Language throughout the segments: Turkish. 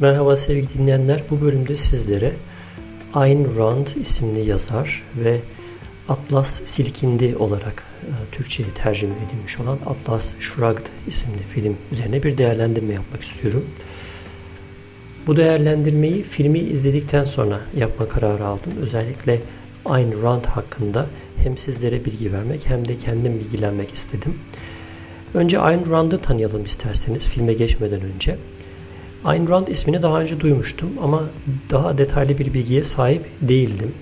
Merhaba sevgili dinleyenler. Bu bölümde sizlere Ayn Rand isimli yazar ve Atlas Silkindi olarak e, Türkçe'ye tercüme edilmiş olan Atlas Shrugged isimli film üzerine bir değerlendirme yapmak istiyorum. Bu değerlendirmeyi filmi izledikten sonra yapma kararı aldım. Özellikle Ayn Rand hakkında hem sizlere bilgi vermek hem de kendim bilgilenmek istedim. Önce Ayn Rand'ı tanıyalım isterseniz filme geçmeden önce. Ayn Rand ismini daha önce duymuştum ama daha detaylı bir bilgiye sahip değildim.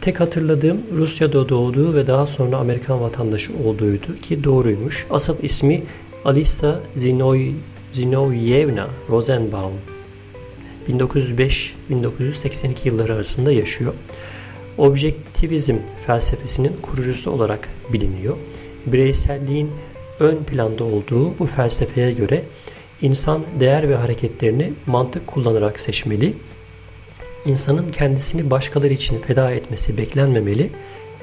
Tek hatırladığım Rusya'da doğduğu ve daha sonra Amerikan vatandaşı olduğuydu ki doğruymuş. Asıl ismi Alisa Zinoy, Zinoyevna Rosenbaum. 1905-1982 yılları arasında yaşıyor. Objektivizm felsefesinin kurucusu olarak biliniyor. Bireyselliğin ön planda olduğu bu felsefeye göre İnsan değer ve hareketlerini mantık kullanarak seçmeli. İnsanın kendisini başkaları için feda etmesi beklenmemeli.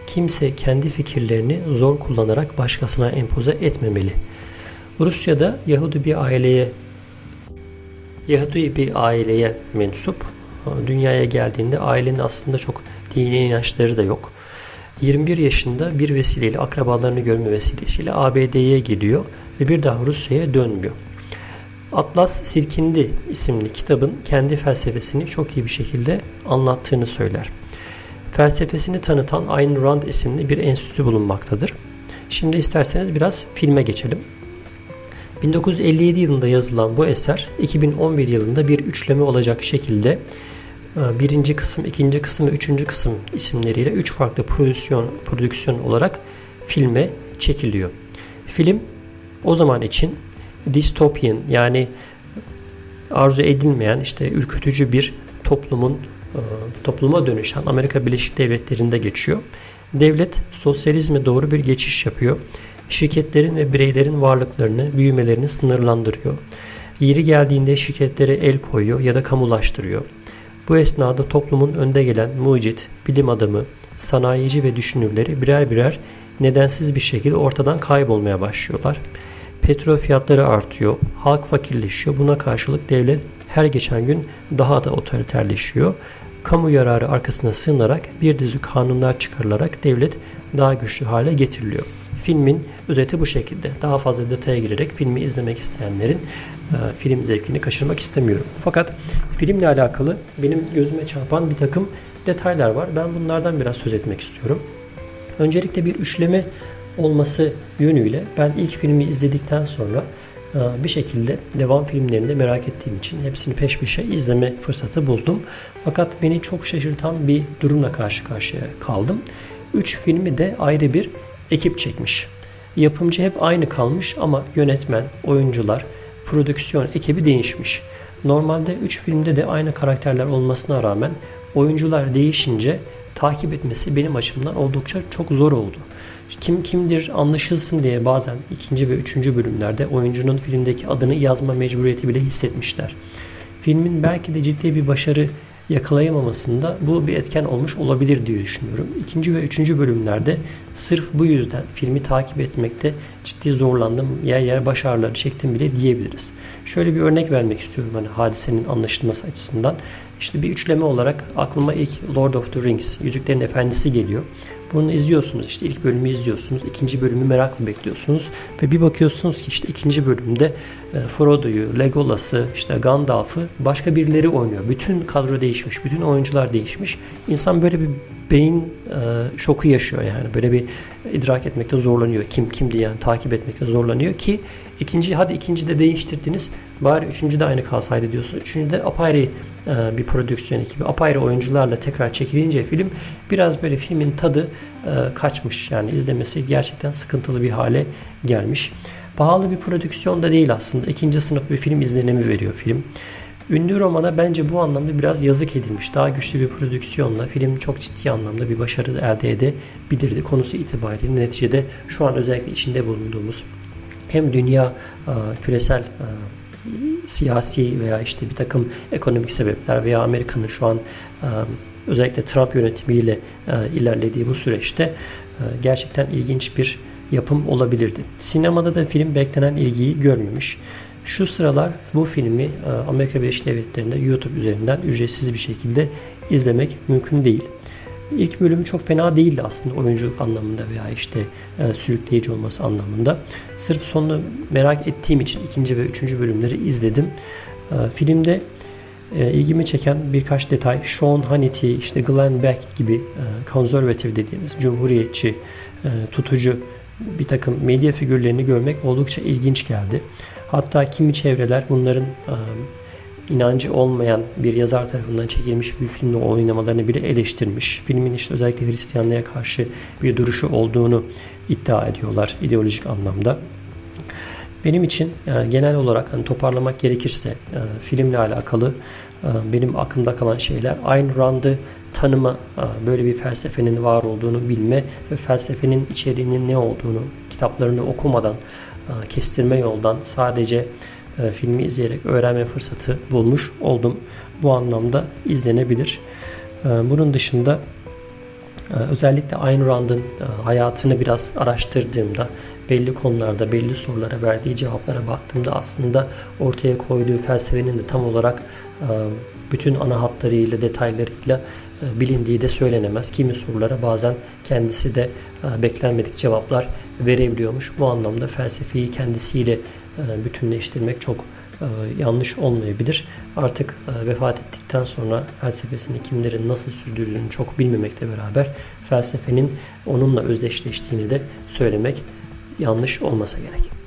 Kimse kendi fikirlerini zor kullanarak başkasına empoze etmemeli. Rusya'da Yahudi bir aileye Yahudi bir aileye mensup. Dünyaya geldiğinde ailenin aslında çok dini inançları da yok. 21 yaşında bir vesileyle akrabalarını görme vesilesiyle ABD'ye geliyor ve bir daha Rusya'ya dönmüyor. Atlas Sirkindi isimli kitabın kendi felsefesini çok iyi bir şekilde anlattığını söyler. Felsefesini tanıtan Ayn Rand isimli bir enstitü bulunmaktadır. Şimdi isterseniz biraz filme geçelim. 1957 yılında yazılan bu eser 2011 yılında bir üçleme olacak şekilde e, birinci kısım, ikinci kısım ve üçüncü kısım isimleriyle üç farklı prodüksiyon, prodüksiyon olarak filme çekiliyor. Film o zaman için distopyan yani arzu edilmeyen işte ürkütücü bir toplumun e, topluma dönüşen Amerika Birleşik Devletleri'nde geçiyor. Devlet sosyalizme doğru bir geçiş yapıyor. Şirketlerin ve bireylerin varlıklarını, büyümelerini sınırlandırıyor. Yeri geldiğinde şirketlere el koyuyor ya da kamulaştırıyor. Bu esnada toplumun önde gelen mucit, bilim adamı, sanayici ve düşünürleri birer birer nedensiz bir şekilde ortadan kaybolmaya başlıyorlar. Petrol fiyatları artıyor, halk fakirleşiyor. Buna karşılık devlet her geçen gün daha da otoriterleşiyor. Kamu yararı arkasına sığınarak bir dizi kanunlar çıkarılarak devlet daha güçlü hale getiriliyor. Filmin özeti bu şekilde. Daha fazla detaya girerek filmi izlemek isteyenlerin e, film zevkini kaçırmak istemiyorum. Fakat filmle alakalı benim gözüme çarpan bir takım detaylar var. Ben bunlardan biraz söz etmek istiyorum. Öncelikle bir üçleme olması yönüyle ben ilk filmi izledikten sonra e, bir şekilde devam filmlerini de merak ettiğim için hepsini peş peşe izleme fırsatı buldum. Fakat beni çok şaşırtan bir durumla karşı karşıya kaldım. Üç filmi de ayrı bir ekip çekmiş. Yapımcı hep aynı kalmış ama yönetmen, oyuncular, prodüksiyon ekibi değişmiş. Normalde 3 filmde de aynı karakterler olmasına rağmen oyuncular değişince takip etmesi benim açımdan oldukça çok zor oldu kim kimdir anlaşılsın diye bazen ikinci ve üçüncü bölümlerde oyuncunun filmdeki adını yazma mecburiyeti bile hissetmişler. Filmin belki de ciddi bir başarı yakalayamamasında bu bir etken olmuş olabilir diye düşünüyorum. İkinci ve üçüncü bölümlerde sırf bu yüzden filmi takip etmekte ciddi zorlandım. Yer yer başarıları çektim bile diyebiliriz. Şöyle bir örnek vermek istiyorum hani hadisenin anlaşılması açısından. İşte bir üçleme olarak aklıma ilk Lord of the Rings, Yüzüklerin Efendisi geliyor. Bunu izliyorsunuz işte ilk bölümü izliyorsunuz. ikinci bölümü merakla bekliyorsunuz. Ve bir bakıyorsunuz ki işte ikinci bölümde e, Frodo'yu, Legolas'ı, işte Gandalf'ı başka birileri oynuyor. Bütün kadro değişmiş, bütün oyuncular değişmiş. İnsan böyle bir beyin e, şoku yaşıyor yani. Böyle bir idrak etmekte zorlanıyor. Kim kimdi yani takip etmekte zorlanıyor ki ikinci hadi ikinci de değiştirdiniz. Bari üçüncü de aynı kalsaydı diyorsunuz. Üçüncü de apayrı e, bir prodüksiyon ekibi, apayrı oyuncularla tekrar çekilince film biraz böyle filmin tadı e, kaçmış. Yani izlemesi gerçekten sıkıntılı bir hale gelmiş. Pahalı bir prodüksiyon da değil aslında. İkinci sınıf bir film izlenimi veriyor film. Ünlü romana bence bu anlamda biraz yazık edilmiş. Daha güçlü bir prodüksiyonla film çok ciddi anlamda bir başarı elde edebilirdi. Konusu itibariyle neticede şu an özellikle içinde bulunduğumuz hem dünya küresel siyasi veya işte bir takım ekonomik sebepler veya Amerika'nın şu an özellikle Trump yönetimiyle ilerlediği bu süreçte gerçekten ilginç bir yapım olabilirdi. Sinemada da film beklenen ilgiyi görmemiş. Şu sıralar bu filmi Amerika Birleşik Devletleri'nde YouTube üzerinden ücretsiz bir şekilde izlemek mümkün değil. İlk bölümü çok fena değildi aslında oyunculuk anlamında veya işte e, sürükleyici olması anlamında. Sırf sonunu merak ettiğim için ikinci ve üçüncü bölümleri izledim. E, filmde e, ilgimi çeken birkaç detay Sean Hannity, işte Glenn Beck gibi e, konservatif dediğimiz cumhuriyetçi, e, tutucu bir takım medya figürlerini görmek oldukça ilginç geldi. Hatta kimi çevreler bunların inancı olmayan bir yazar tarafından çekilmiş bir filmde oynamalarını bile eleştirmiş. Filmin işte özellikle Hristiyanlığa karşı bir duruşu olduğunu iddia ediyorlar ideolojik anlamda. Benim için yani genel olarak hani toparlamak gerekirse filmle alakalı benim aklımda kalan şeyler Ayn Rand'ı tanıma, böyle bir felsefenin var olduğunu bilme ve felsefenin içeriğinin ne olduğunu kitaplarını okumadan, kestirme yoldan sadece e, filmi izleyerek öğrenme fırsatı bulmuş oldum. Bu anlamda izlenebilir. E, bunun dışında e, özellikle Ayn Rand'ın hayatını biraz araştırdığımda belli konularda belli sorulara verdiği cevaplara baktığımda aslında ortaya koyduğu felsefenin de tam olarak bütün ana hatlarıyla detaylarıyla bilindiği de söylenemez. Kimi sorulara bazen kendisi de beklenmedik cevaplar verebiliyormuş. Bu anlamda felsefeyi kendisiyle e, bütünleştirmek çok e, yanlış olmayabilir. Artık e, vefat ettikten sonra felsefesini kimlerin nasıl sürdürdüğünü çok bilmemekle beraber felsefenin onunla özdeşleştiğini de söylemek yanlış olmasa gerek.